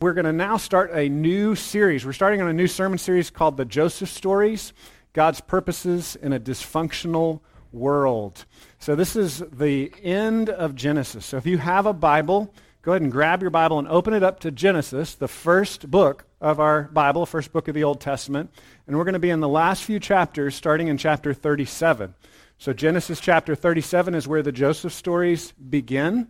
we're going to now start a new series. We're starting on a new sermon series called The Joseph Stories God's Purposes in a Dysfunctional World. So, this is the end of Genesis. So, if you have a Bible, go ahead and grab your Bible and open it up to Genesis, the first book of our Bible, first book of the Old Testament. And we're going to be in the last few chapters, starting in chapter 37. So, Genesis chapter 37 is where the Joseph stories begin.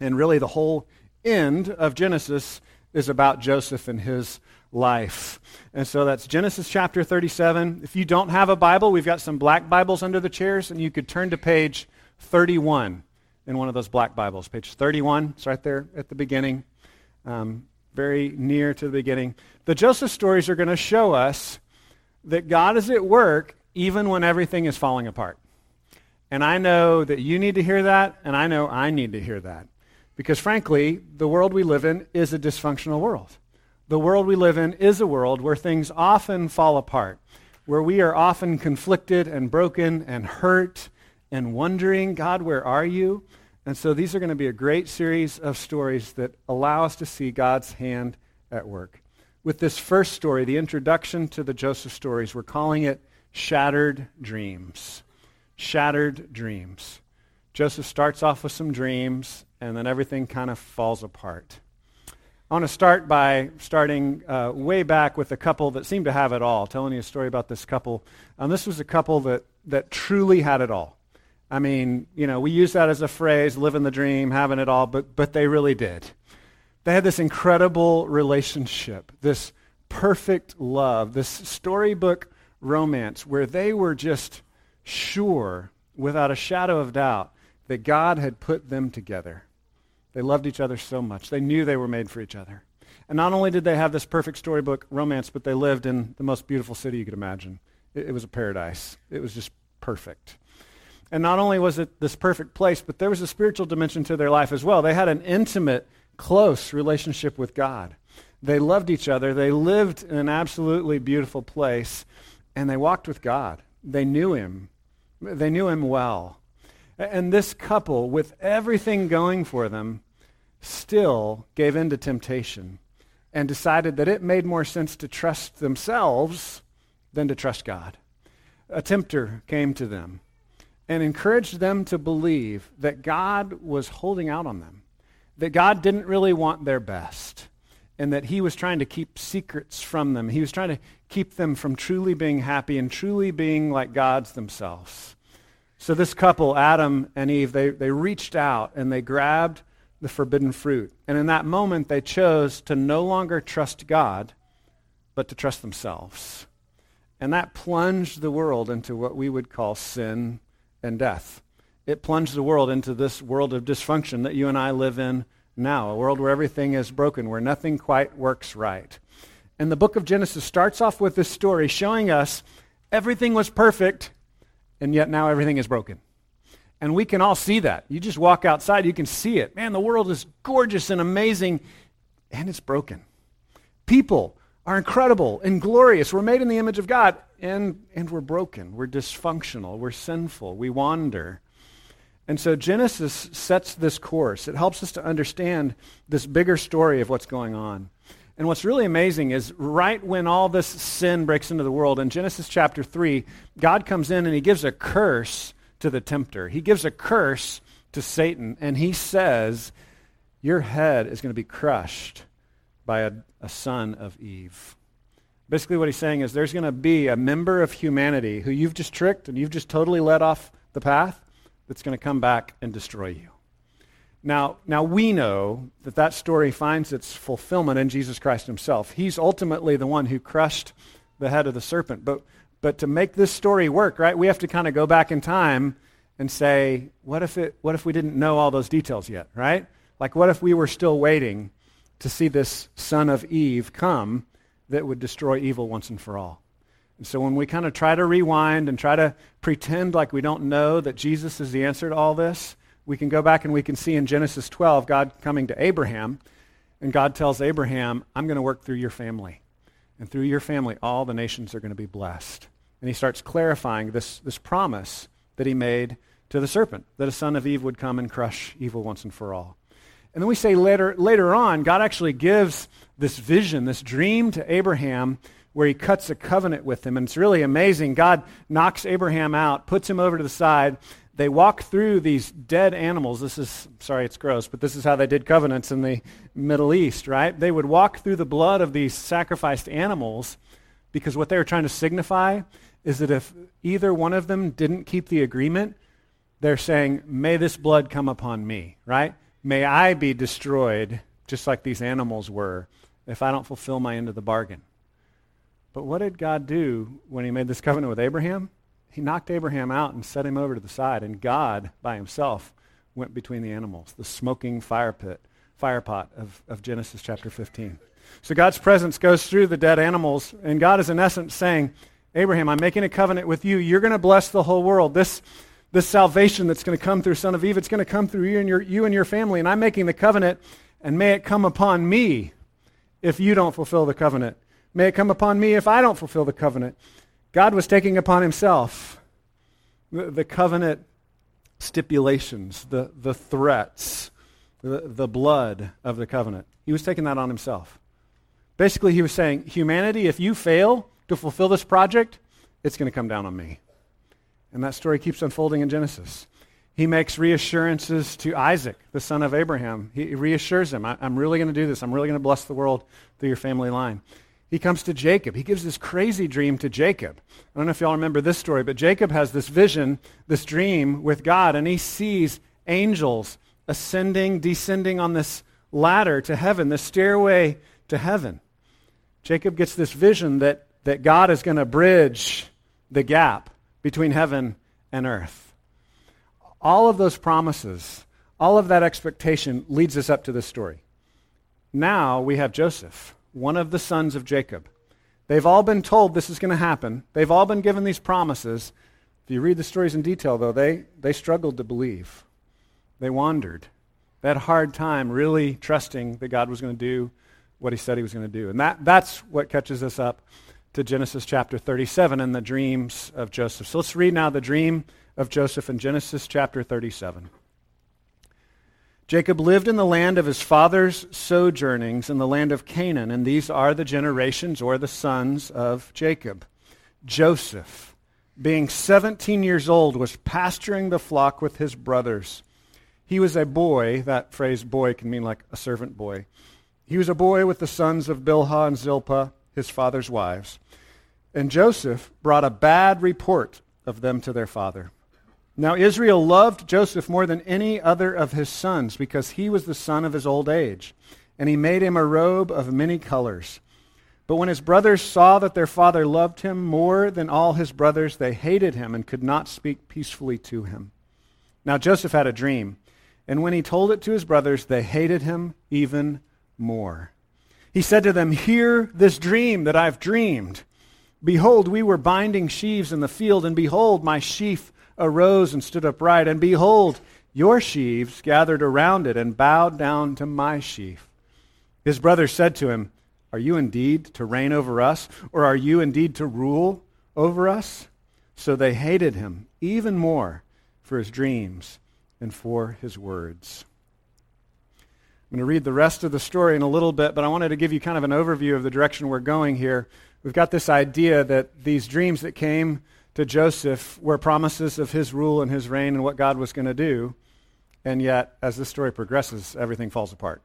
And really, the whole end of Genesis is about Joseph and his life. And so that's Genesis chapter 37. If you don't have a Bible, we've got some black Bibles under the chairs, and you could turn to page 31 in one of those black Bibles. Page 31, it's right there at the beginning, um, very near to the beginning. The Joseph stories are going to show us that God is at work even when everything is falling apart. And I know that you need to hear that, and I know I need to hear that. Because frankly, the world we live in is a dysfunctional world. The world we live in is a world where things often fall apart, where we are often conflicted and broken and hurt and wondering, God, where are you? And so these are going to be a great series of stories that allow us to see God's hand at work. With this first story, the introduction to the Joseph stories, we're calling it Shattered Dreams. Shattered Dreams. Joseph starts off with some dreams, and then everything kind of falls apart. I want to start by starting uh, way back with a couple that seemed to have it all, telling you a story about this couple. Um, this was a couple that, that truly had it all. I mean, you know, we use that as a phrase, living the dream, having it all, but, but they really did. They had this incredible relationship, this perfect love, this storybook romance where they were just sure, without a shadow of doubt, that God had put them together. They loved each other so much. They knew they were made for each other. And not only did they have this perfect storybook romance, but they lived in the most beautiful city you could imagine. It, it was a paradise. It was just perfect. And not only was it this perfect place, but there was a spiritual dimension to their life as well. They had an intimate, close relationship with God. They loved each other. They lived in an absolutely beautiful place, and they walked with God. They knew Him. They knew Him well. And this couple, with everything going for them, still gave in to temptation and decided that it made more sense to trust themselves than to trust God. A tempter came to them and encouraged them to believe that God was holding out on them, that God didn't really want their best, and that He was trying to keep secrets from them. He was trying to keep them from truly being happy and truly being like gods themselves. So this couple, Adam and Eve, they, they reached out and they grabbed the forbidden fruit. And in that moment, they chose to no longer trust God, but to trust themselves. And that plunged the world into what we would call sin and death. It plunged the world into this world of dysfunction that you and I live in now, a world where everything is broken, where nothing quite works right. And the book of Genesis starts off with this story showing us everything was perfect and yet now everything is broken. And we can all see that. You just walk outside, you can see it. Man, the world is gorgeous and amazing, and it's broken. People are incredible and glorious. We're made in the image of God, and, and we're broken. We're dysfunctional. We're sinful. We wander. And so Genesis sets this course. It helps us to understand this bigger story of what's going on. And what's really amazing is right when all this sin breaks into the world, in Genesis chapter 3, God comes in and he gives a curse to the tempter. He gives a curse to Satan, and he says, Your head is going to be crushed by a, a son of Eve. Basically, what he's saying is there's going to be a member of humanity who you've just tricked and you've just totally let off the path that's going to come back and destroy you. Now, now we know that that story finds its fulfillment in Jesus Christ himself. He's ultimately the one who crushed the head of the serpent. But, but to make this story work, right, we have to kind of go back in time and say, what if, it, what if we didn't know all those details yet, right? Like, what if we were still waiting to see this son of Eve come that would destroy evil once and for all? And so when we kind of try to rewind and try to pretend like we don't know that Jesus is the answer to all this, we can go back and we can see in Genesis 12 God coming to Abraham, and God tells Abraham, I'm going to work through your family. And through your family, all the nations are going to be blessed. And he starts clarifying this, this promise that he made to the serpent, that a son of Eve would come and crush evil once and for all. And then we say later, later on, God actually gives this vision, this dream to Abraham where he cuts a covenant with him. And it's really amazing. God knocks Abraham out, puts him over to the side. They walk through these dead animals. This is, sorry, it's gross, but this is how they did covenants in the Middle East, right? They would walk through the blood of these sacrificed animals because what they were trying to signify is that if either one of them didn't keep the agreement, they're saying, May this blood come upon me, right? May I be destroyed just like these animals were if I don't fulfill my end of the bargain. But what did God do when he made this covenant with Abraham? He knocked Abraham out and set him over to the side, and God by himself went between the animals, the smoking fire pit, fire pot of, of Genesis chapter 15. So God's presence goes through the dead animals, and God is in essence saying, Abraham, I'm making a covenant with you. You're going to bless the whole world. This, this salvation that's going to come through Son of Eve, it's going to come through you and, your, you and your family. And I'm making the covenant, and may it come upon me if you don't fulfill the covenant. May it come upon me if I don't fulfill the covenant. God was taking upon himself the, the covenant stipulations, the, the threats, the, the blood of the covenant. He was taking that on himself. Basically, he was saying, humanity, if you fail to fulfill this project, it's going to come down on me. And that story keeps unfolding in Genesis. He makes reassurances to Isaac, the son of Abraham. He reassures him, I'm really going to do this. I'm really going to bless the world through your family line. He comes to Jacob. He gives this crazy dream to Jacob. I don't know if y'all remember this story, but Jacob has this vision, this dream with God, and he sees angels ascending, descending on this ladder to heaven, this stairway to heaven. Jacob gets this vision that, that God is going to bridge the gap between heaven and earth. All of those promises, all of that expectation leads us up to this story. Now we have Joseph one of the sons of Jacob. They've all been told this is going to happen. They've all been given these promises. If you read the stories in detail, though, they, they struggled to believe. They wandered. They had a hard time really trusting that God was going to do what he said he was going to do. And that, that's what catches us up to Genesis chapter 37 and the dreams of Joseph. So let's read now the dream of Joseph in Genesis chapter 37. Jacob lived in the land of his father's sojournings in the land of Canaan, and these are the generations or the sons of Jacob. Joseph, being 17 years old, was pasturing the flock with his brothers. He was a boy, that phrase boy can mean like a servant boy. He was a boy with the sons of Bilhah and Zilpah, his father's wives. And Joseph brought a bad report of them to their father. Now, Israel loved Joseph more than any other of his sons because he was the son of his old age, and he made him a robe of many colors. But when his brothers saw that their father loved him more than all his brothers, they hated him and could not speak peacefully to him. Now, Joseph had a dream, and when he told it to his brothers, they hated him even more. He said to them, Hear this dream that I've dreamed. Behold, we were binding sheaves in the field, and behold, my sheaf arose and stood upright, and behold, your sheaves gathered around it and bowed down to my sheaf. His brother said to him, Are you indeed to reign over us, or are you indeed to rule over us? So they hated him even more for his dreams and for his words. I'm going to read the rest of the story in a little bit, but I wanted to give you kind of an overview of the direction we're going here. We've got this idea that these dreams that came to Joseph were promises of his rule and his reign and what God was going to do. And yet, as this story progresses, everything falls apart.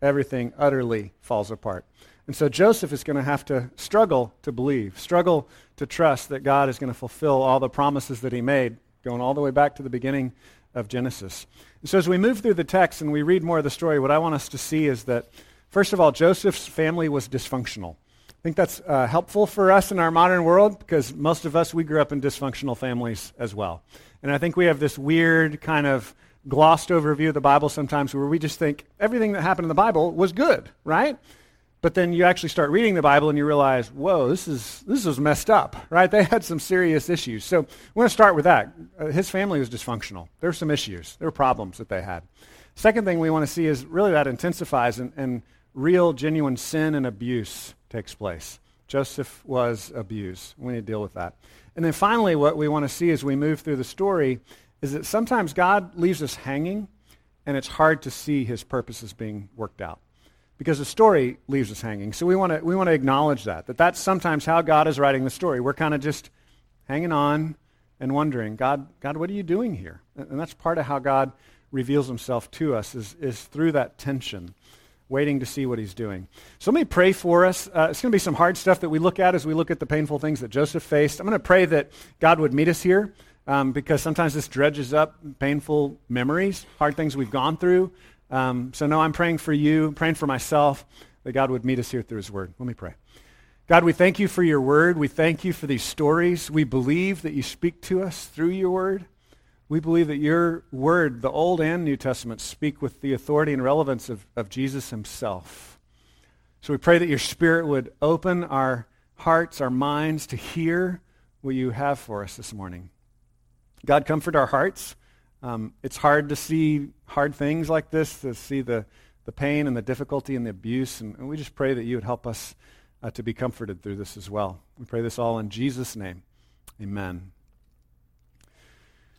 Everything utterly falls apart. And so Joseph is going to have to struggle to believe, struggle to trust that God is going to fulfill all the promises that he made, going all the way back to the beginning of Genesis. And so as we move through the text and we read more of the story, what I want us to see is that, first of all, Joseph's family was dysfunctional. I think that's uh, helpful for us in our modern world because most of us, we grew up in dysfunctional families as well. And I think we have this weird kind of glossed over view of the Bible sometimes where we just think everything that happened in the Bible was good, right? But then you actually start reading the Bible and you realize, whoa, this is, this is messed up, right? They had some serious issues. So we want to start with that. Uh, his family was dysfunctional. There were some issues. There were problems that they had. Second thing we want to see is really that intensifies and, and real, genuine sin and abuse takes place. Joseph was abused. We need to deal with that. And then finally, what we want to see as we move through the story is that sometimes God leaves us hanging, and it's hard to see his purposes being worked out. because the story leaves us hanging. So we want to we want to acknowledge that that that's sometimes how God is writing the story. We're kind of just hanging on and wondering, God, God, what are you doing here? And that's part of how God reveals himself to us is, is through that tension, waiting to see what he's doing. So let me pray for us. Uh, it's going to be some hard stuff that we look at as we look at the painful things that Joseph faced. I'm going to pray that God would meet us here um, because sometimes this dredges up painful memories, hard things we've gone through. Um, so, no, I'm praying for you, praying for myself, that God would meet us here through his word. Let me pray. God, we thank you for your word. We thank you for these stories. We believe that you speak to us through your word. We believe that your word, the Old and New Testament, speak with the authority and relevance of, of Jesus himself. So we pray that your spirit would open our hearts, our minds to hear what you have for us this morning. God, comfort our hearts. Um, it's hard to see hard things like this, to see the, the pain and the difficulty and the abuse. And, and we just pray that you would help us uh, to be comforted through this as well. We pray this all in Jesus' name. Amen.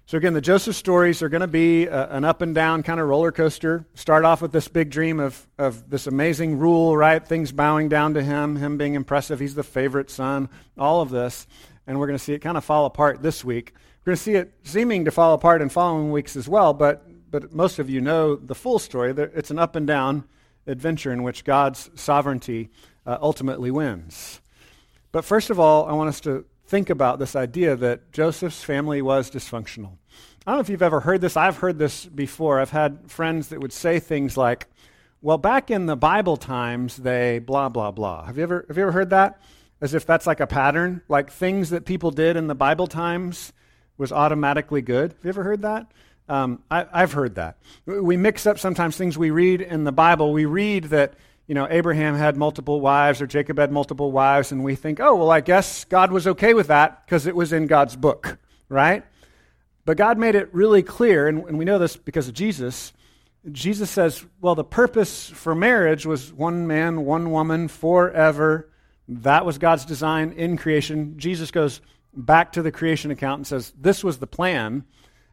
So, again, the Joseph stories are going to be a, an up and down kind of roller coaster. Start off with this big dream of, of this amazing rule, right? Things bowing down to him, him being impressive. He's the favorite son, all of this. And we're going to see it kind of fall apart this week. We're going to see it seeming to fall apart in following weeks as well, but, but most of you know the full story. It's an up and down adventure in which God's sovereignty uh, ultimately wins. But first of all, I want us to think about this idea that Joseph's family was dysfunctional. I don't know if you've ever heard this. I've heard this before. I've had friends that would say things like, well, back in the Bible times, they blah, blah, blah. Have you ever, have you ever heard that? As if that's like a pattern? Like things that people did in the Bible times was automatically good. Have you ever heard that? Um, I, I've heard that. We mix up sometimes things we read in the Bible. We read that you know, Abraham had multiple wives or Jacob had multiple wives, and we think, oh, well, I guess God was okay with that because it was in God's book, right? But God made it really clear, and, and we know this because of Jesus. Jesus says, well, the purpose for marriage was one man, one woman, forever. That was God's design in creation. Jesus goes back to the creation account and says, this was the plan.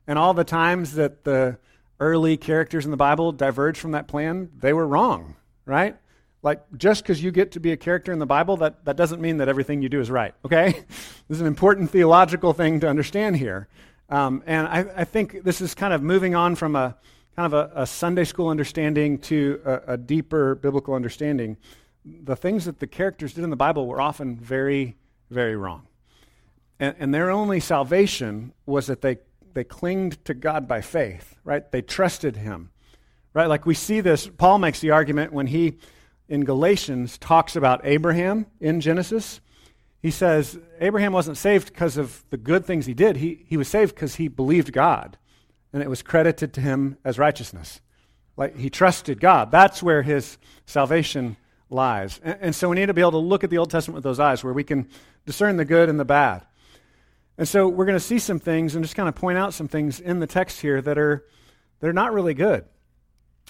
And all the times that the early characters in the Bible diverged from that plan, they were wrong right? Like, just because you get to be a character in the Bible, that, that doesn't mean that everything you do is right, okay? this is an important theological thing to understand here. Um, and I, I, think this is kind of moving on from a kind of a, a Sunday school understanding to a, a, deeper biblical understanding. The things that the characters did in the Bible were often very, very wrong. And, and their only salvation was that they, they clinged to God by faith, right? They trusted Him. Right? Like we see this, Paul makes the argument when he, in Galatians, talks about Abraham in Genesis. He says Abraham wasn't saved because of the good things he did. He, he was saved because he believed God, and it was credited to him as righteousness. Like he trusted God. That's where his salvation lies. And, and so we need to be able to look at the Old Testament with those eyes where we can discern the good and the bad. And so we're going to see some things and just kind of point out some things in the text here that are, that are not really good.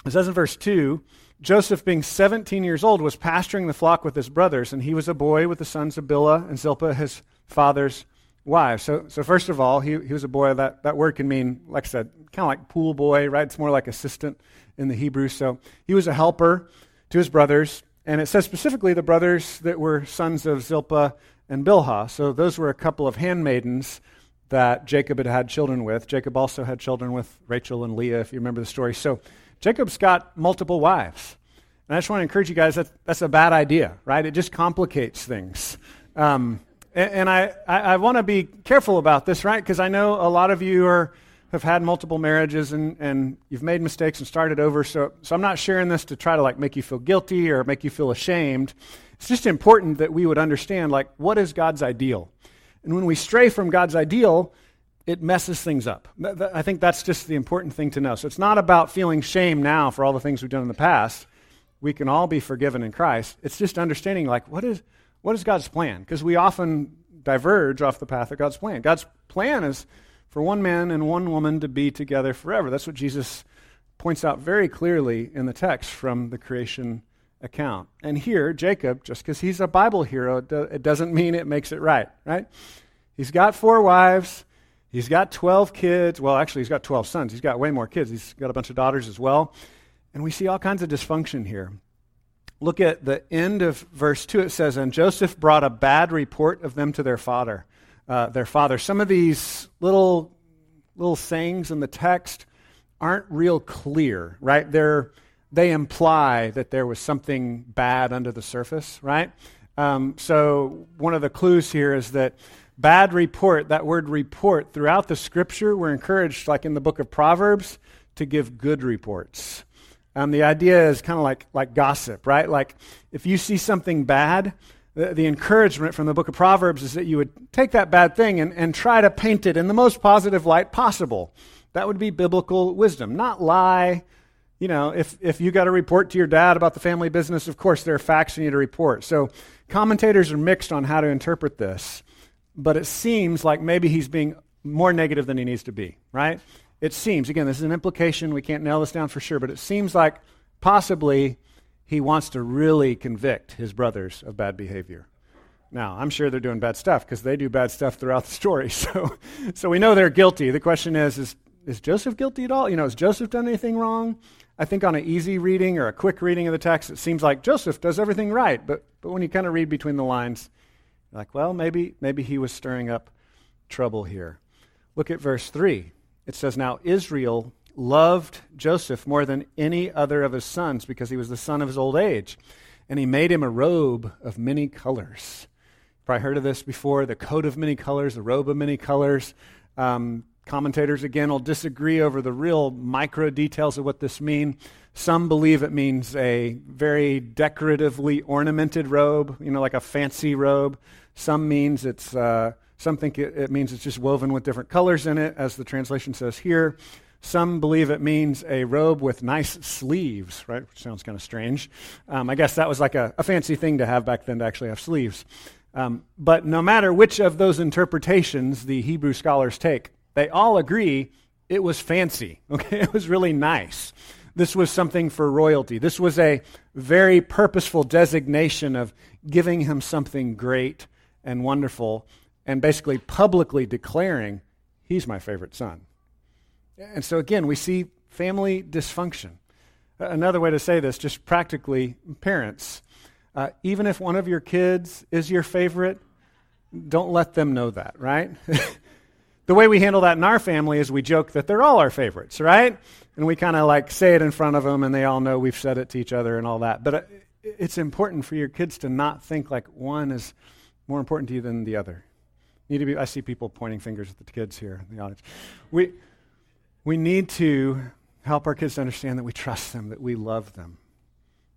It says in verse 2 Joseph, being 17 years old, was pasturing the flock with his brothers, and he was a boy with the sons of Bilhah and Zilpah, his father's wives. So, so first of all, he, he was a boy. That, that word can mean, like I said, kind of like pool boy, right? It's more like assistant in the Hebrew. So he was a helper to his brothers. And it says specifically the brothers that were sons of Zilpah and Bilhah. So those were a couple of handmaidens that Jacob had had children with. Jacob also had children with Rachel and Leah, if you remember the story. So Jacob's got multiple wives. And I just want to encourage you guys that that's a bad idea, right? It just complicates things. Um, and, and, I, I, I want to be careful about this, right? Because I know a lot of you are, have had multiple marriages and, and you've made mistakes and started over. So, so I'm not sharing this to try to like make you feel guilty or make you feel ashamed. It's just important that we would understand like what is God's ideal. And when we stray from God's ideal, it messes things up. I think that's just the important thing to know. So it's not about feeling shame now for all the things we've done in the past. We can all be forgiven in Christ. It's just understanding, like, what is, what is God's plan? Because we often diverge off the path of God's plan. God's plan is for one man and one woman to be together forever. That's what Jesus points out very clearly in the text from the creation account. And here, Jacob, just because he's a Bible hero, it doesn't mean it makes it right, right? He's got four wives. He's got 12 kids. Well, actually, he's got 12 sons. He's got way more kids. He's got a bunch of daughters as well. And we see all kinds of dysfunction here. look at the end of verse 2. It says, And Joseph brought a bad report of them to their father. Uh, their father. Some of these little, little sayings in the text aren't real clear, right? They're, they imply that there was something bad under the surface, right? Um, so one of the clues here is that bad report, that word report, throughout the scripture, we're encouraged, like in the book of Proverbs, to give good reports. Um, the idea is kind of like, like gossip, right? Like if you see something bad, the, the, encouragement from the book of Proverbs is that you would take that bad thing and, and try to paint it in the most positive light possible. That would be biblical wisdom, not lie. You know, if, if you got to report to your dad about the family business, of course there are facts you need to report. So commentators are mixed on how to interpret this, but it seems like maybe he's being more negative than he needs to be, right? it seems, again, this is an implication, we can't nail this down for sure, but it seems like possibly he wants to really convict his brothers of bad behavior. Now, I'm sure they're doing bad stuff because they do bad stuff throughout the story. So, so we know they're guilty. The question is, is, is Joseph guilty at all? You know, has Joseph done anything wrong? I think on an easy reading or a quick reading of the text, it seems like Joseph does everything right. But, but when you kind of read between the lines, like, well, maybe, maybe he was stirring up trouble here. Look at verse 3. It says, Now Israel loved Joseph more than any other of his sons because he was the son of his old age. And he made him a robe of many colors. Probably heard of this before the coat of many colors, the robe of many colors. Um, commentators, again, will disagree over the real micro details of what this means. Some believe it means a very decoratively ornamented robe, you know, like a fancy robe. Some means it's. Uh, some think it, it means it's just woven with different colors in it, as the translation says here. Some believe it means a robe with nice sleeves, right? Which sounds kind of strange. Um, I guess that was like a, a, fancy thing to have back then to actually have sleeves. Um, but no matter which of those interpretations the Hebrew scholars take, they all agree it was fancy. Okay, it was really nice. This was something for royalty. This was a very purposeful designation of giving him something great and wonderful and basically publicly declaring, He's my favorite son. And so again, we see family dysfunction. Another way to say this, just practically, parents, uh, even if one of your kids is your favorite, don't let them know that, right? the way we handle that in our family is we joke that they're all our favorites, right? And we kind of like say it in front of them and they all know we've said it to each other and all that. But uh, it's important for your kids to not think like one is more important to you than the other. Need to be, I see people pointing fingers at the kids here in the audience. We, we need to help our kids to understand that we trust them, that we love them,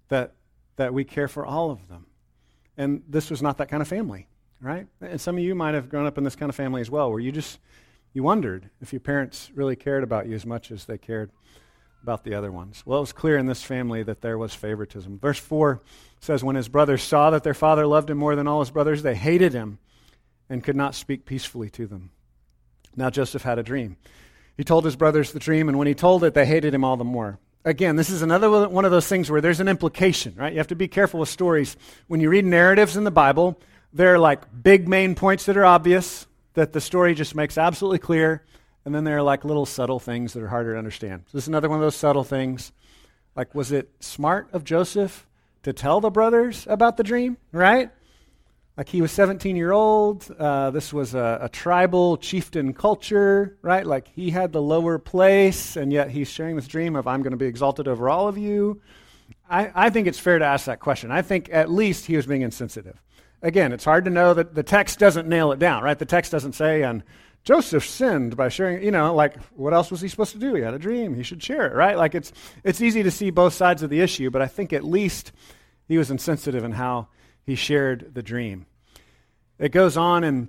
that, that we care for all of them. And this was not that kind of family, right? And some of you might have grown up in this kind of family as well, where you just, you wondered if your parents really cared about you as much as they cared about the other ones. Well, it was clear in this family that there was favoritism. Verse 4 says, When his brothers saw that their father loved him more than all his brothers, they hated him and could not speak peacefully to them. Now Joseph had a dream. He told his brothers the dream, and when he told it, they hated him all the more. Again, this is another one of those things where there's an implication, right? You have to be careful with stories. When you read narratives in the Bible, there are like big main points that are obvious, that the story just makes absolutely clear, and then there are like little subtle things that are harder to understand. So this is another one of those subtle things. Like, was it smart of Joseph to tell the brothers about the dream, right? Like he was 17 year old. Uh, this was a, a, tribal chieftain culture, right? Like he had the lower place, and yet he's sharing this dream of, I'm going to be exalted over all of you. I, I think it's fair to ask that question. I think at least he was being insensitive. Again, it's hard to know that the text doesn't nail it down, right? The text doesn't say, and Joseph sinned by sharing, you know, like what else was he supposed to do? He had a dream. He should share it, right? Like it's, it's easy to see both sides of the issue, but I think at least he was insensitive in how he shared the dream. It goes on and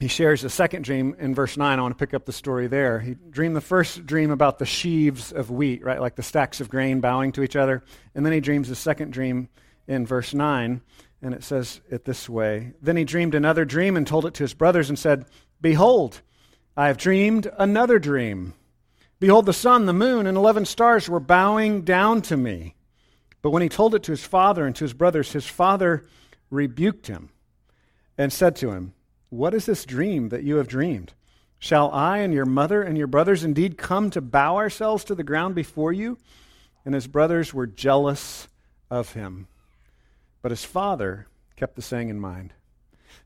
he shares a second dream in verse 9. I want to pick up the story there. He dreamed the first dream about the sheaves of wheat, right? Like the stacks of grain bowing to each other. And then he dreams the second dream in verse 9. And it says it this way Then he dreamed another dream and told it to his brothers and said, Behold, I have dreamed another dream. Behold, the sun, the moon, and eleven stars were bowing down to me. But when he told it to his father and to his brothers, his father rebuked him and said to him, What is this dream that you have dreamed? Shall I and your mother and your brothers indeed come to bow ourselves to the ground before you? And his brothers were jealous of him. but his father kept the saying in mind.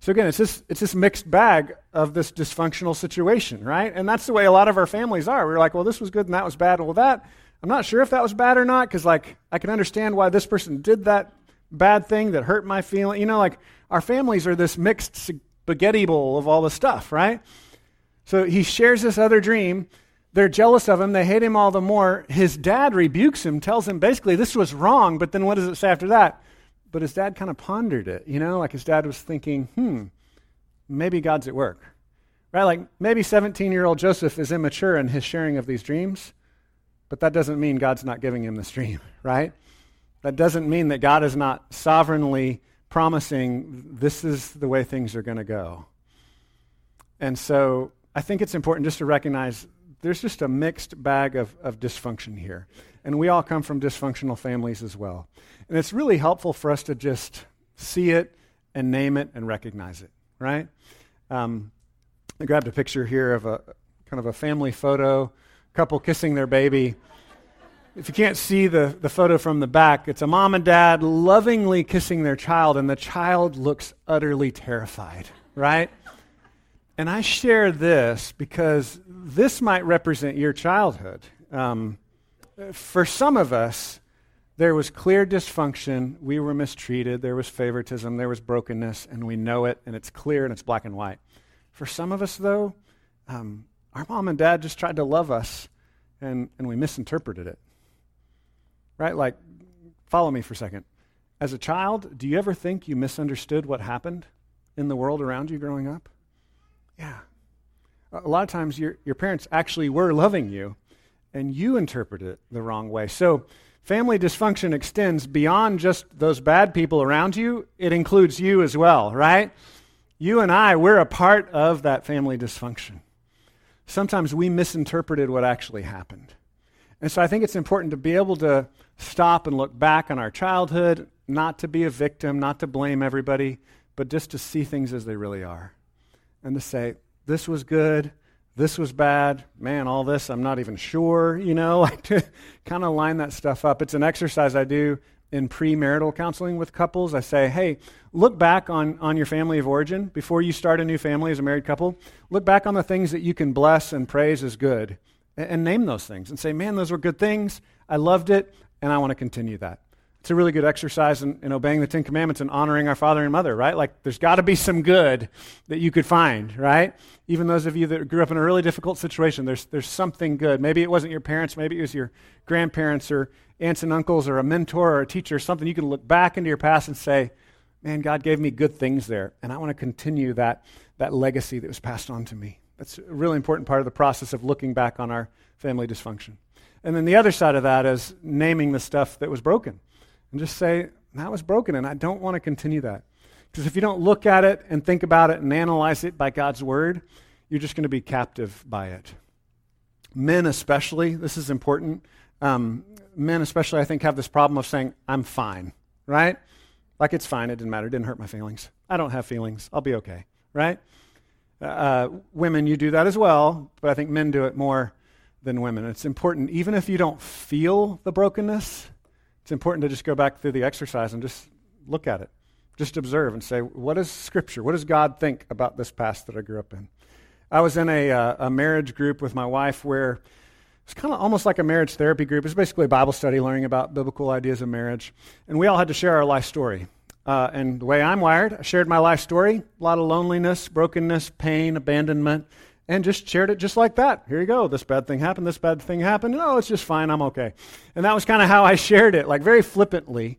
So again, it's this, it's this mixed bag of this dysfunctional situation, right? And that's the way a lot of our families are. We're like, well, this was good and that was bad. Well, that, I'm not sure if that was bad or not, because like I can understand why this person did that bad thing that hurt my feeling. You know, like our families are this mixed spaghetti bowl of all the stuff, right? So he shares this other dream. They're jealous of him. They hate him all the more. His dad rebukes him, tells him basically this was wrong, but then what does it say after that? But his dad kind of pondered it, you know, like his dad was thinking, hmm, maybe God's at work. Right? Like maybe 17 year old Joseph is immature in his sharing of these dreams, but that doesn't mean God's not giving him this dream, right? That doesn't mean that God is not sovereignly promising this is the way things are going to go. And so I think it's important just to recognize there's just a mixed bag of, of dysfunction here. And we all come from dysfunctional families as well. And it's really helpful for us to just see it and name it and recognize it, right? Um, I grabbed a picture here of a kind of a family photo, couple kissing their baby. If you can't see the, the photo from the back, it's a mom and dad lovingly kissing their child, and the child looks utterly terrified, right? And I share this because this might represent your childhood. Um, for some of us, there was clear dysfunction. We were mistreated. There was favoritism. There was brokenness, and we know it, and it's clear and it's black and white. For some of us, though, um, our mom and dad just tried to love us, and, and we misinterpreted it. Right? Like, follow me for a second. As a child, do you ever think you misunderstood what happened in the world around you growing up? Yeah. A lot of times, your, your parents actually were loving you, and you interpret it the wrong way. So, Family dysfunction extends beyond just those bad people around you, it includes you as well, right? You and I, we're a part of that family dysfunction. Sometimes we misinterpreted what actually happened. And so I think it's important to be able to stop and look back on our childhood, not to be a victim, not to blame everybody, but just to see things as they really are. And to say, this was good, this was bad. Man, all this, I'm not even sure, you know, kind of line that stuff up. It's an exercise I do in premarital counseling with couples. I say, hey, look back on, on your family of origin before you start a new family as a married couple. Look back on the things that you can bless and praise as good and, and name those things and say, man, those were good things. I loved it, and I want to continue that it's a really good exercise in, in, obeying the Ten Commandments and honoring our father and mother, right? Like, there's got to be some good that you could find, right? Even those of you that grew up in a really difficult situation, there's, there's something good. Maybe it wasn't your parents, maybe it was your grandparents or aunts and uncles or a mentor or a teacher or something. You can look back into your past and say, man, God gave me good things there, and I want to continue that, that legacy that was passed on to me. That's a really important part of the process of looking back on our family dysfunction. And then the other side of that is naming the stuff that was broken and just say, that was broken and I don't want to continue that. Because if you don't look at it and think about it and analyze it by God's word, you're just going to be captive by it. Men, especially, this is important. Um, men, especially, I think, have this problem of saying, I'm fine, right? Like it's fine, it didn't matter, it didn't hurt my feelings. I don't have feelings, I'll be okay, right? Uh, women, you do that as well, but I think men do it more than women. It's important, even if you don't feel the brokenness, it's important to just go back through the exercise and just look at it. Just observe and say, what does Scripture, what does God think about this past that I grew up in? I was in a, uh, a marriage group with my wife where it's kind of almost like a marriage therapy group. It's basically a Bible study learning about biblical ideas of marriage. And we all had to share our life story. Uh, and the way I'm wired, I shared my life story a lot of loneliness, brokenness, pain, abandonment and just shared it just like that. Here you go. This bad thing happened. This bad thing happened. No, oh, it's just fine. I'm okay. And that was kind of how I shared it, like very flippantly.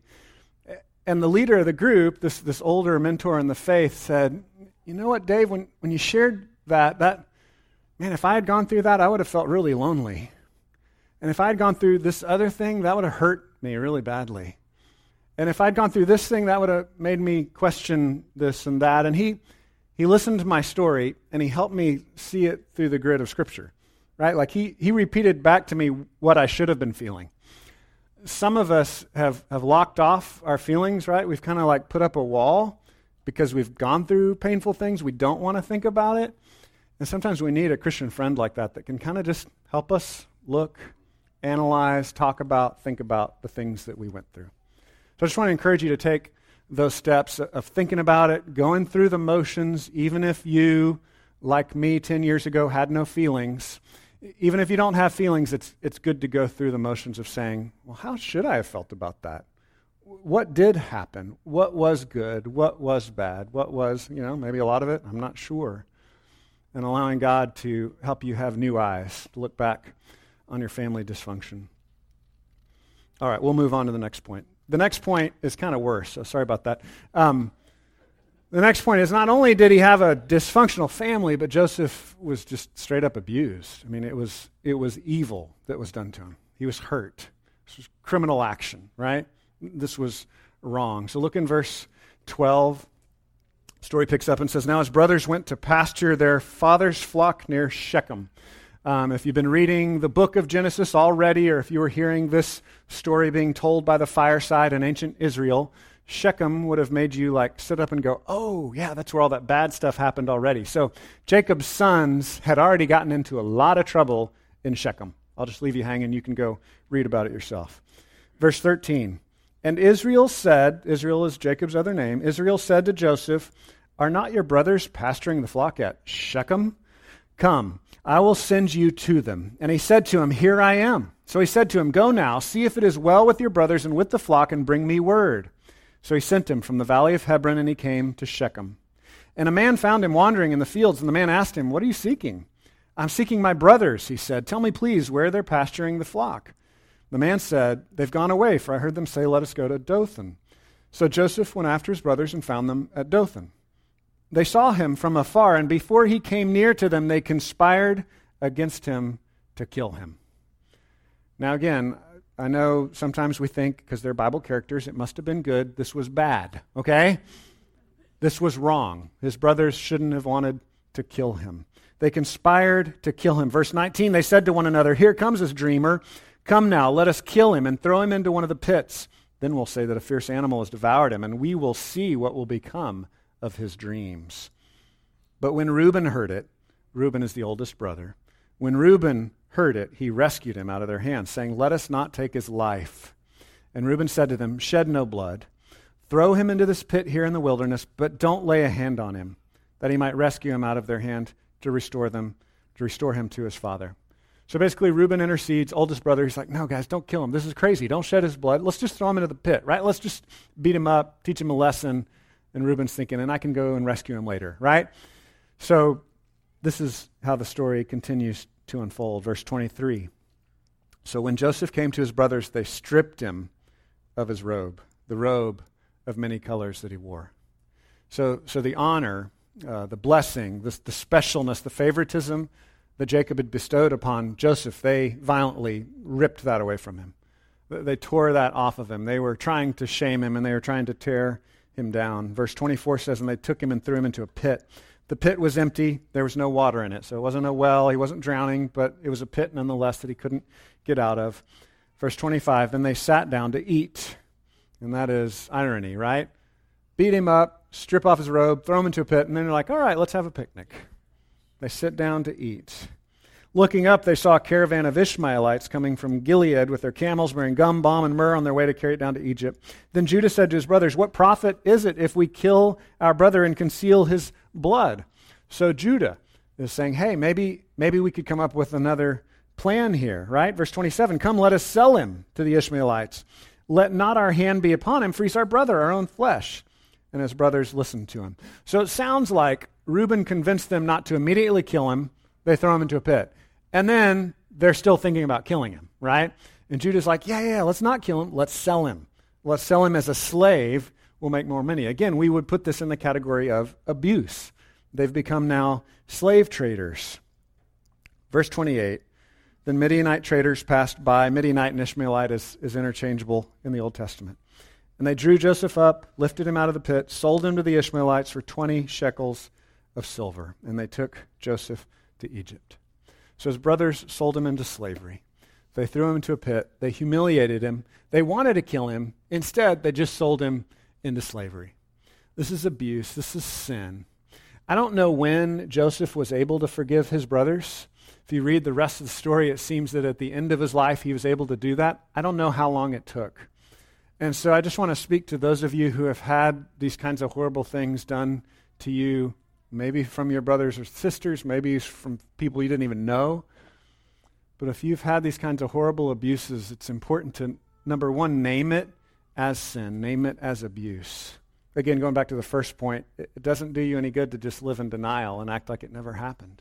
And the leader of the group, this, this older mentor in the faith, said, You know what, Dave, when, when you shared that, that, man, if I had gone through that, I would have felt really lonely. And if I had gone through this other thing, that would have hurt me really badly. And if I'd gone through this thing, that would have made me question this and that. And he, he listened to my story and he helped me see it through the grid of Scripture, right? Like he, he repeated back to me what I should have been feeling. Some of us have, have locked off our feelings, right? We've kind of like put up a wall because we've gone through painful things. We don't want to think about it. And sometimes we need a Christian friend like that that can kind of just help us look, analyze, talk about, think about the things that we went through. So I just want to encourage you to take those steps of thinking about it, going through the motions, even if you, like me 10 years ago, had no feelings. Even if you don't have feelings, it's, it's good to go through the motions of saying, well, how should I have felt about that? What did happen? What was good? What was bad? What was, you know, maybe a lot of it? I'm not sure. And allowing God to help you have new eyes to look back on your family dysfunction. All right, we'll move on to the next point. The next point is kind of worse, so sorry about that. Um, the next point is not only did he have a dysfunctional family, but Joseph was just straight up abused. I mean, it was, it was evil that was done to him. He was hurt. This was criminal action, right? This was wrong. So look in verse 12. Story picks up and says, Now his brothers went to pasture their father's flock near Shechem. Um, if you've been reading the book of Genesis already, or if you were hearing this story being told by the fireside in ancient Israel, Shechem would have made you like sit up and go, oh, yeah, that's where all that bad stuff happened already. So Jacob's sons had already gotten into a lot of trouble in Shechem. I'll just leave you hanging. You can go read about it yourself. Verse 13. And Israel said, Israel is Jacob's other name, Israel said to Joseph, Are not your brothers pasturing the flock at Shechem? Come I will send you to them. And he said to him, Here I am. So he said to him, Go now, see if it is well with your brothers and with the flock, and bring me word. So he sent him from the valley of Hebron, and he came to Shechem. And a man found him wandering in the fields, and the man asked him, What are you seeking? I'm seeking my brothers, he said. Tell me, please, where they're pasturing the flock. The man said, They've gone away, for I heard them say, Let us go to Dothan. So Joseph went after his brothers and found them at Dothan. They saw him from afar, and before he came near to them, they conspired against him to kill him. Now, again, I know sometimes we think, because they're Bible characters, it must have been good. This was bad, okay? This was wrong. His brothers shouldn't have wanted to kill him. They conspired to kill him. Verse 19, they said to one another, Here comes this dreamer. Come now, let us kill him and throw him into one of the pits. Then we'll say that a fierce animal has devoured him, and we will see what will become of his dreams. But when Reuben heard it, Reuben is the oldest brother, when Reuben heard it, he rescued him out of their hands, saying, Let us not take his life. And Reuben said to them, Shed no blood. Throw him into this pit here in the wilderness, but don't lay a hand on him, that he might rescue him out of their hand to restore them, to restore him to his father. So basically, Reuben intercedes, oldest brother. He's like, No, guys, don't kill him. This is crazy. Don't shed his blood. Let's just throw him into the pit, right? Let's just beat him up, teach him a lesson, and Reuben's thinking, and I can go and rescue him later, right? So this is how the story continues to unfold. Verse 23. So when Joseph came to his brothers, they stripped him of his robe, the robe of many colors that he wore. So, so the honor, uh, the blessing, the, the specialness, the favoritism that Jacob had bestowed upon Joseph, they violently ripped that away from him. They tore that off of him. They were trying to shame him and they were trying to tear him down. Verse 24 says, And they took him and threw him into a pit. The pit was empty. There was no water in it. So it wasn't a well. He wasn't drowning, but it was a pit nonetheless that he couldn't get out of. Verse 25 Then they sat down to eat. And that is irony, right? Beat him up, strip off his robe, throw him into a pit, and then they're like, All right, let's have a picnic. They sit down to eat. Looking up, they saw a caravan of Ishmaelites coming from Gilead with their camels bearing gum, balm, and myrrh on their way to carry it down to Egypt. Then Judah said to his brothers, What profit is it if we kill our brother and conceal his blood? So Judah is saying, Hey, maybe, maybe we could come up with another plan here, right? Verse 27 Come, let us sell him to the Ishmaelites. Let not our hand be upon him, for our brother, our own flesh. And his brothers listened to him. So it sounds like Reuben convinced them not to immediately kill him. They throw him into a pit. And then they're still thinking about killing him, right? And Judah's like, yeah, yeah, let's not kill him. Let's sell him. Let's sell him as a slave. We'll make more money. Again, we would put this in the category of abuse. They've become now slave traders. Verse 28 Then Midianite traders passed by. Midianite and Ishmaelite is, is interchangeable in the Old Testament. And they drew Joseph up, lifted him out of the pit, sold him to the Ishmaelites for 20 shekels of silver. And they took Joseph to Egypt. So his brothers sold him into slavery. They threw him into a pit. They humiliated him. They wanted to kill him. Instead, they just sold him into slavery. This is abuse. This is sin. I don't know when Joseph was able to forgive his brothers. If you read the rest of the story, it seems that at the end of his life he was able to do that. I don't know how long it took. And so I just want to speak to those of you who have had these kinds of horrible things done to you, maybe from your brothers or sisters, maybe from people you didn't even know. But if you've had these kinds of horrible abuses, it's important to, number one, name it as sin, name it as abuse. Again, going back to the first point, it doesn't do you any good to just live in denial and act like it never happened.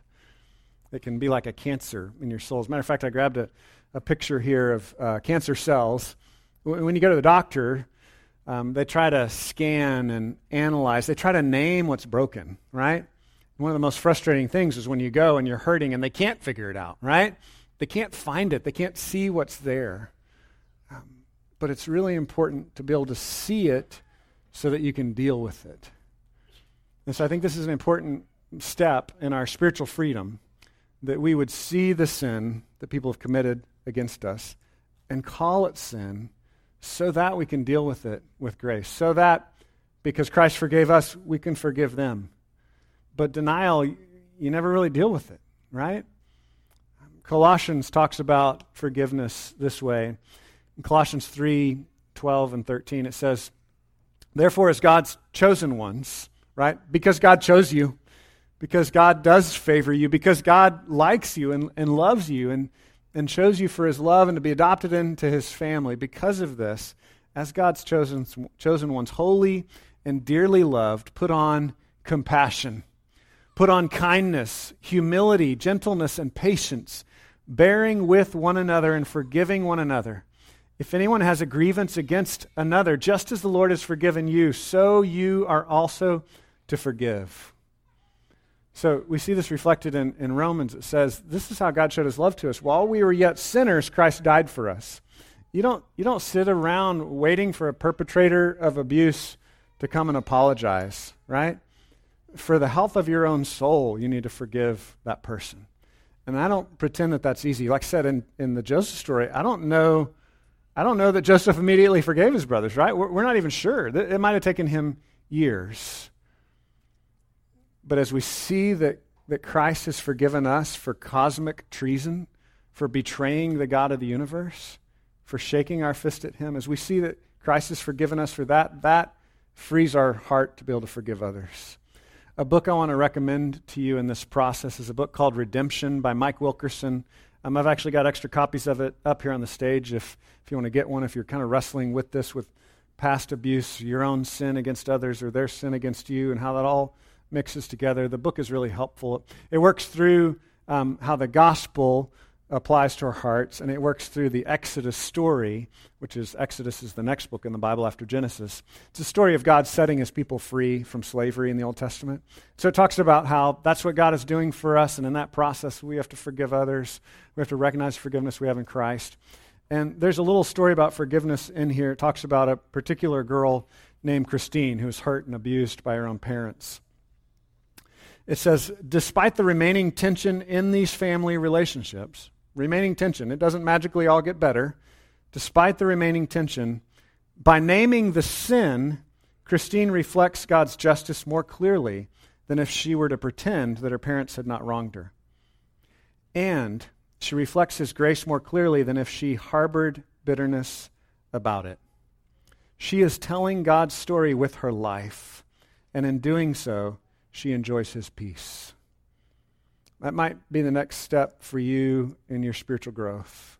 It can be like a cancer in your soul. As a matter of fact, I grabbed a, a picture here of uh, cancer cells. When you go to the doctor, um, they try to scan and analyze, they try to name what's broken, right? One of the most frustrating things is when you go and you're hurting and they can't figure it out, right? They can't find it, they can't see what's there. Um, but it's really important to be able to see it so that you can deal with it. And so I think this is an important step in our spiritual freedom that we would see the sin that people have committed against us and call it sin so that we can deal with it with grace. So that because Christ forgave us, we can forgive them. But denial, you never really deal with it, right? Colossians talks about forgiveness this way. In Colossians 3 12 and 13, it says, Therefore, as God's chosen ones, right? Because God chose you, because God does favor you, because God likes you and, and loves you and, and chose you for his love and to be adopted into his family. Because of this, as God's chosen, chosen ones, holy and dearly loved, put on compassion, put on kindness, humility, gentleness, and patience, bearing with one another and forgiving one another. If anyone has a grievance against another, just as the Lord has forgiven you, so you are also to forgive. So we see this reflected in, in Romans. It says, This is how God showed his love to us. While we were yet sinners, Christ died for us. You don't, you don't sit around waiting for a perpetrator of abuse to come and apologize, right? For the health of your own soul, you need to forgive that person. And I don't pretend that that's easy. Like I said in, in the Joseph story, I don't know. I don't know that Joseph immediately forgave his brothers, right? We're, we're not even sure. It might have taken him years. But as we see that, that Christ has forgiven us for cosmic treason, for betraying the God of the universe, for shaking our fist at him, as we see that Christ has forgiven us for that, that frees our heart to be able to forgive others. A book I want to recommend to you in this process is a book called Redemption by Mike Wilkerson. Um, I've actually got extra copies of it up here on the stage if, if you want to get one, if you're kind of wrestling with this, with past abuse, your own sin against others, or their sin against you, and how that all mixes together. The book is really helpful. It works through um, how the gospel applies to our hearts, and it works through the Exodus story, which is Exodus is the next book in the Bible after Genesis. It's a story of God setting his people free from slavery in the Old Testament. So it talks about how that's what God is doing for us, and in that process, we have to forgive others. We have to recognize forgiveness we have in Christ. And there's a little story about forgiveness in here. It talks about a particular girl named Christine who was hurt and abused by her own parents. It says, despite the remaining tension in these family relationships, remaining tension, it doesn't magically all get better. Despite the remaining tension, by naming the sin, Christine reflects God's justice more clearly than if she were to pretend that her parents had not wronged her. And she reflects his grace more clearly than if she harbored bitterness about it. She is telling God's story with her life, and in doing so, she enjoys his peace. That might be the next step for you in your spiritual growth.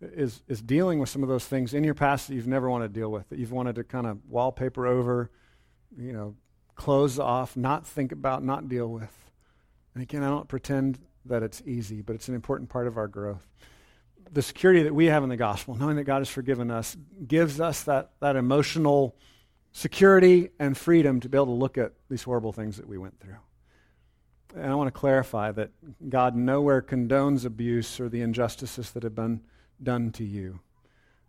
Is, is dealing with some of those things in your past that you've never wanted to deal with, that you've wanted to kind of wallpaper over, you know, close off, not think about, not deal with. And again, I don't pretend that it's easy, but it's an important part of our growth. The security that we have in the gospel, knowing that God has forgiven us, gives us that, that emotional security and freedom to be able to look at these horrible things that we went through. And I want to clarify that God nowhere condones abuse or the injustices that have been done to you.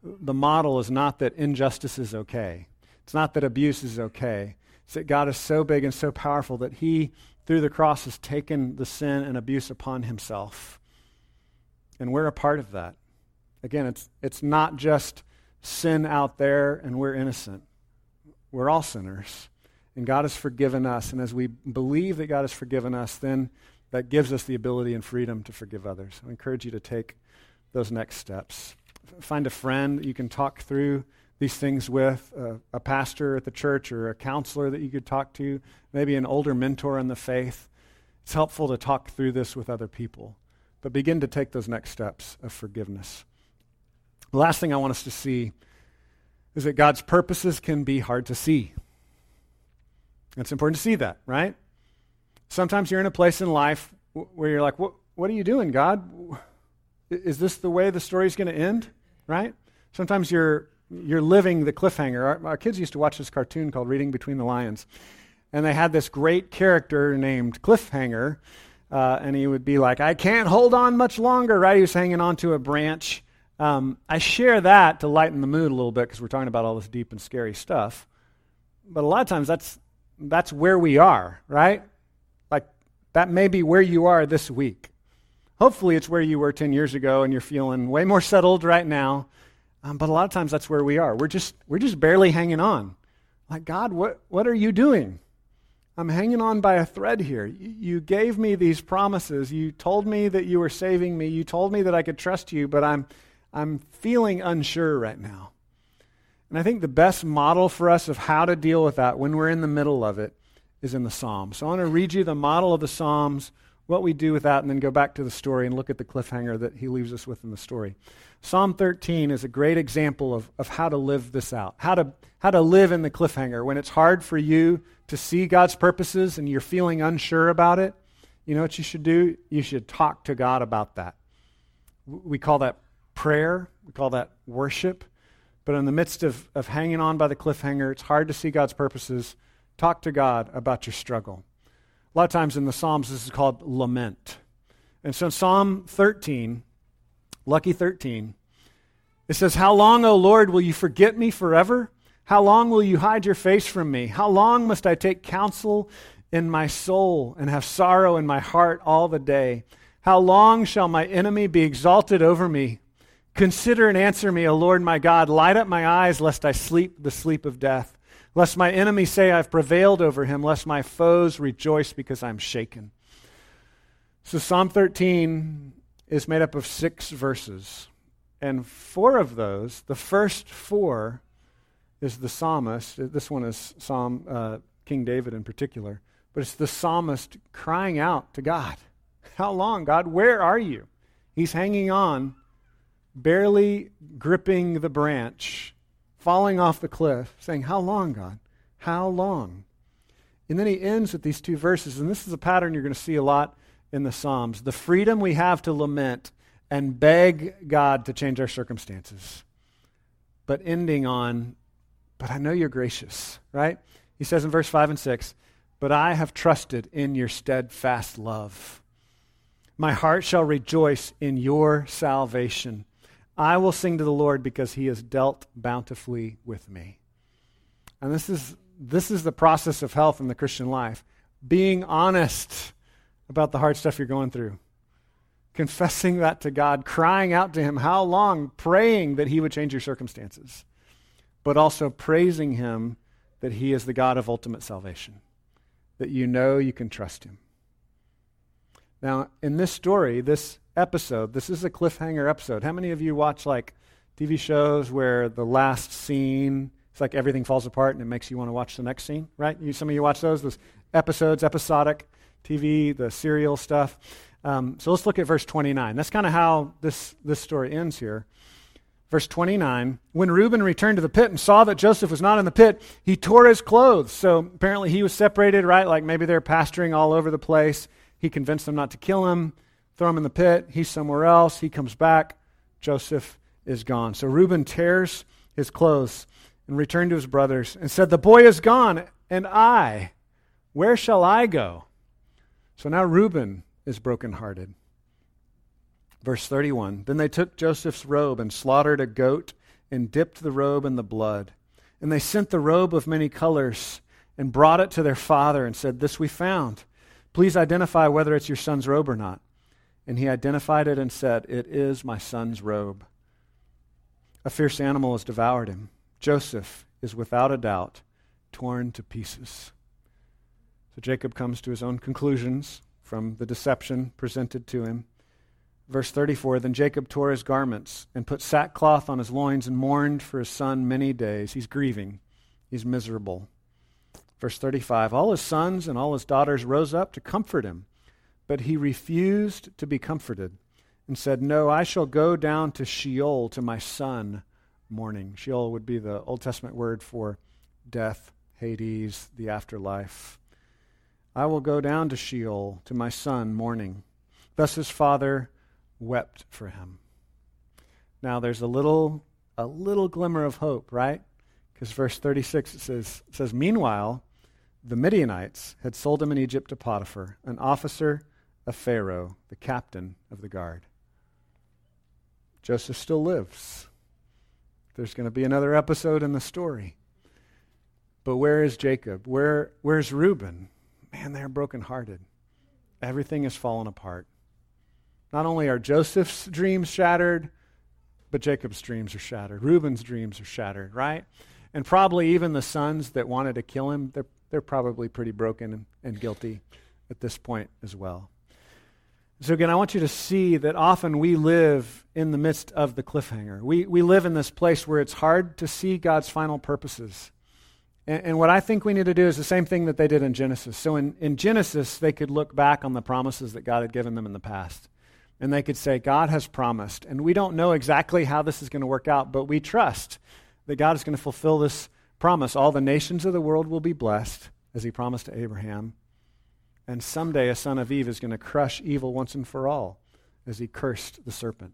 The model is not that injustice is okay. It's not that abuse is okay. It's that God is so big and so powerful that He, through the cross, has taken the sin and abuse upon Himself. And we're a part of that. Again, it's, it's not just sin out there and we're innocent. We're all sinners. And God has forgiven us. And as we believe that God has forgiven us, then that gives us the ability and freedom to forgive others. I encourage you to take those next steps. Find a friend that you can talk through these things with uh, a pastor at the church or a counselor that you could talk to, maybe an older mentor in the faith. It's helpful to talk through this with other people, but begin to take those next steps of forgiveness. The last thing I want us to see is that God's purposes can be hard to see. It's important to see that, right? Sometimes you're in a place in life where you're like, what, are you doing, God? Is this the way the story's going to end? Right? Sometimes you're, you're living the cliffhanger. Our, our, kids used to watch this cartoon called Reading Between the Lions. And they had this great character named Cliffhanger. Uh, and he would be like, I can't hold on much longer, right? He was hanging onto a branch. Um, I share that to lighten the mood a little bit because we're talking about all this deep and scary stuff. But a lot of times that's, that's where we are, right? Like, that may be where you are this week. Hopefully, it's where you were 10 years ago and you're feeling way more settled right now. Um, but a lot of times that's where we are. We're just, we're just barely hanging on. Like, God, what, what are you doing? I'm hanging on by a thread here. You gave me these promises. You told me that you were saving me. You told me that I could trust you, but I'm, I'm feeling unsure right now. And I think the best model for us of how to deal with that when we're in the middle of it is in the Psalms. So I want to read you the model of the Psalms what we do with that, and then go back to the story and look at the cliffhanger that he leaves us with in the story. Psalm 13 is a great example of, of how to live this out, how to, how to live in the cliffhanger. When it's hard for you to see God's purposes and you're feeling unsure about it, you know what you should do? You should talk to God about that. We call that prayer, we call that worship. But in the midst of, of hanging on by the cliffhanger, it's hard to see God's purposes. Talk to God about your struggle. A lot of times in the Psalms, this is called lament. And so in Psalm 13, lucky 13, it says, How long, O Lord, will you forget me forever? How long will you hide your face from me? How long must I take counsel in my soul and have sorrow in my heart all the day? How long shall my enemy be exalted over me? Consider and answer me, O Lord my God. Light up my eyes, lest I sleep the sleep of death. Lest my enemies say I've prevailed over him, lest my foes rejoice because I'm shaken. So Psalm 13 is made up of six verses. And four of those, the first four, is the psalmist. This one is Psalm uh, King David in particular. But it's the psalmist crying out to God. How long, God? Where are you? He's hanging on, barely gripping the branch falling off the cliff, saying, How long, God? How long? And then he ends with these two verses, and this is a pattern you're going to see a lot in the Psalms the freedom we have to lament and beg God to change our circumstances. But ending on, But I know you're gracious, right? He says in verse 5 and 6, But I have trusted in your steadfast love. My heart shall rejoice in your salvation. I will sing to the Lord because he has dealt bountifully with me. And this is, this is the process of health in the Christian life. Being honest about the hard stuff you're going through, confessing that to God, crying out to Him, how long, praying that He would change your circumstances, but also praising Him that He is the God of ultimate salvation, that you know you can trust Him. Now, in this story, this episode. This is a cliffhanger episode. How many of you watch like TV shows where the last scene, it's like everything falls apart and it makes you want to watch the next scene, right? You, some of you watch those, those episodes, episodic TV, the serial stuff. Um, so let's look at verse 29. That's kind of how this, this story ends here. Verse 29 When Reuben returned to the pit and saw that Joseph was not in the pit, he tore his clothes. So apparently he was separated, right? Like maybe they're pasturing all over the place. He convinced them not to kill him throw him in the pit. He's somewhere else. He comes back. Joseph is gone. So Reuben tears his clothes and returned to his brothers and said, The boy is gone, and I, where shall I go? So now Reuben is brokenhearted. Verse 31 Then they took Joseph's robe and slaughtered a goat and dipped the robe in the blood. And they sent the robe of many colors and brought it to their father and said, This we found. Please identify whether it's your son's robe or not. And he identified it and said, It is my son's robe. A fierce animal has devoured him. Joseph is without a doubt torn to pieces. So Jacob comes to his own conclusions from the deception presented to him. Verse 34 Then Jacob tore his garments and put sackcloth on his loins and mourned for his son many days. He's grieving, he's miserable. Verse 35 All his sons and all his daughters rose up to comfort him, but he refused to be comforted and said, No, I shall go down to Sheol to my son mourning. Sheol would be the Old Testament word for death, Hades, the afterlife. I will go down to Sheol to my son mourning. Thus his father wept for him. Now there's a little a little glimmer of hope, right? Because verse 36 it says, it says, Meanwhile, the Midianites had sold him in Egypt to Potiphar, an officer of Pharaoh, the captain of the guard. Joseph still lives. There's going to be another episode in the story. But where is Jacob? Where, where's Reuben? Man, they're brokenhearted. Everything has fallen apart. Not only are Joseph's dreams shattered, but Jacob's dreams are shattered. Reuben's dreams are shattered, right? And probably even the sons that wanted to kill him, they're, they're probably pretty broken and, and guilty at this point as well. So, again, I want you to see that often we live in the midst of the cliffhanger. We, we live in this place where it's hard to see God's final purposes. And, and, what I think we need to do is the same thing that they did in Genesis. So, in, in Genesis, they could look back on the promises that God had given them in the past. And they could say, God has promised. And we don't know exactly how this is going to work out, but we trust that God is going to fulfill this promise. All the nations of the world will be blessed, as he promised to Abraham. And someday a son of Eve is going to crush evil once and for all, as he cursed the serpent.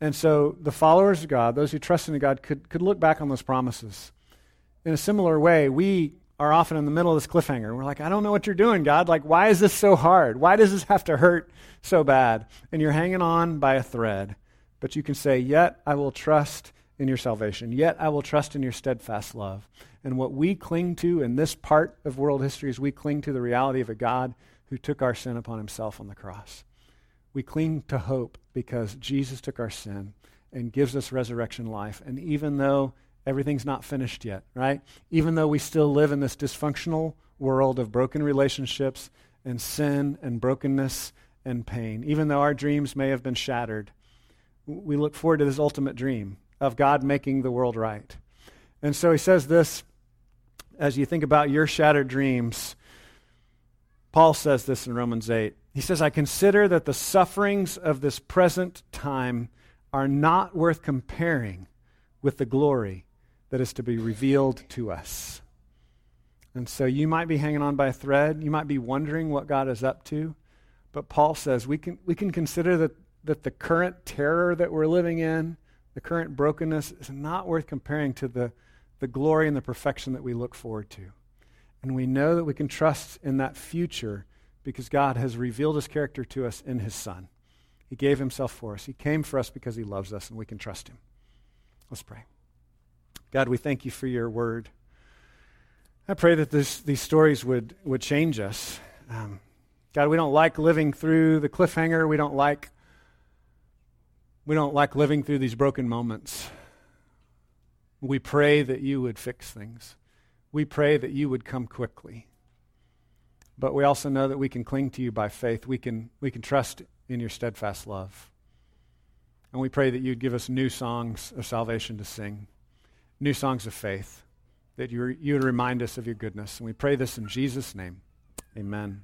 And so the followers of God, those who trust in God, could, could look back on those promises. In a similar way, we are often in the middle of this cliffhanger. We're like, I don't know what you're doing, God. Like, why is this so hard? Why does this have to hurt so bad? And you're hanging on by a thread. But you can say, Yet I will trust in your salvation. Yet I will trust in your steadfast love. And what we cling to in this part of world history is we cling to the reality of a God who took our sin upon himself on the cross. We cling to hope because Jesus took our sin and gives us resurrection life. And even though everything's not finished yet, right? Even though we still live in this dysfunctional world of broken relationships and sin and brokenness and pain, even though our dreams may have been shattered, we look forward to this ultimate dream of God making the world right. And so he says this as you think about your shattered dreams. Paul says this in Romans 8. He says, I consider that the sufferings of this present time are not worth comparing with the glory that is to be revealed to us. And so you might be hanging on by a thread. You might be wondering what God is up to. But Paul says we can, we can consider that, that the current terror that we're living in, the current brokenness, is not worth comparing to the the glory and the perfection that we look forward to. And we know that we can trust in that future because God has revealed his character to us in his Son. He gave himself for us. He came for us because he loves us, and we can trust him. Let's pray. God, we thank you for your word. I pray that this, these stories would, would change us. Um, God, we don't like living through the cliffhanger. We don't like we don't like living through these broken moments. We pray that you would fix things. We pray that you would come quickly. But we also know that we can cling to you by faith. We can, we can trust in your steadfast love. And we pray that you'd give us new songs of salvation to sing, new songs of faith, that you, you would remind us of your goodness. And we pray this in Jesus' name. Amen.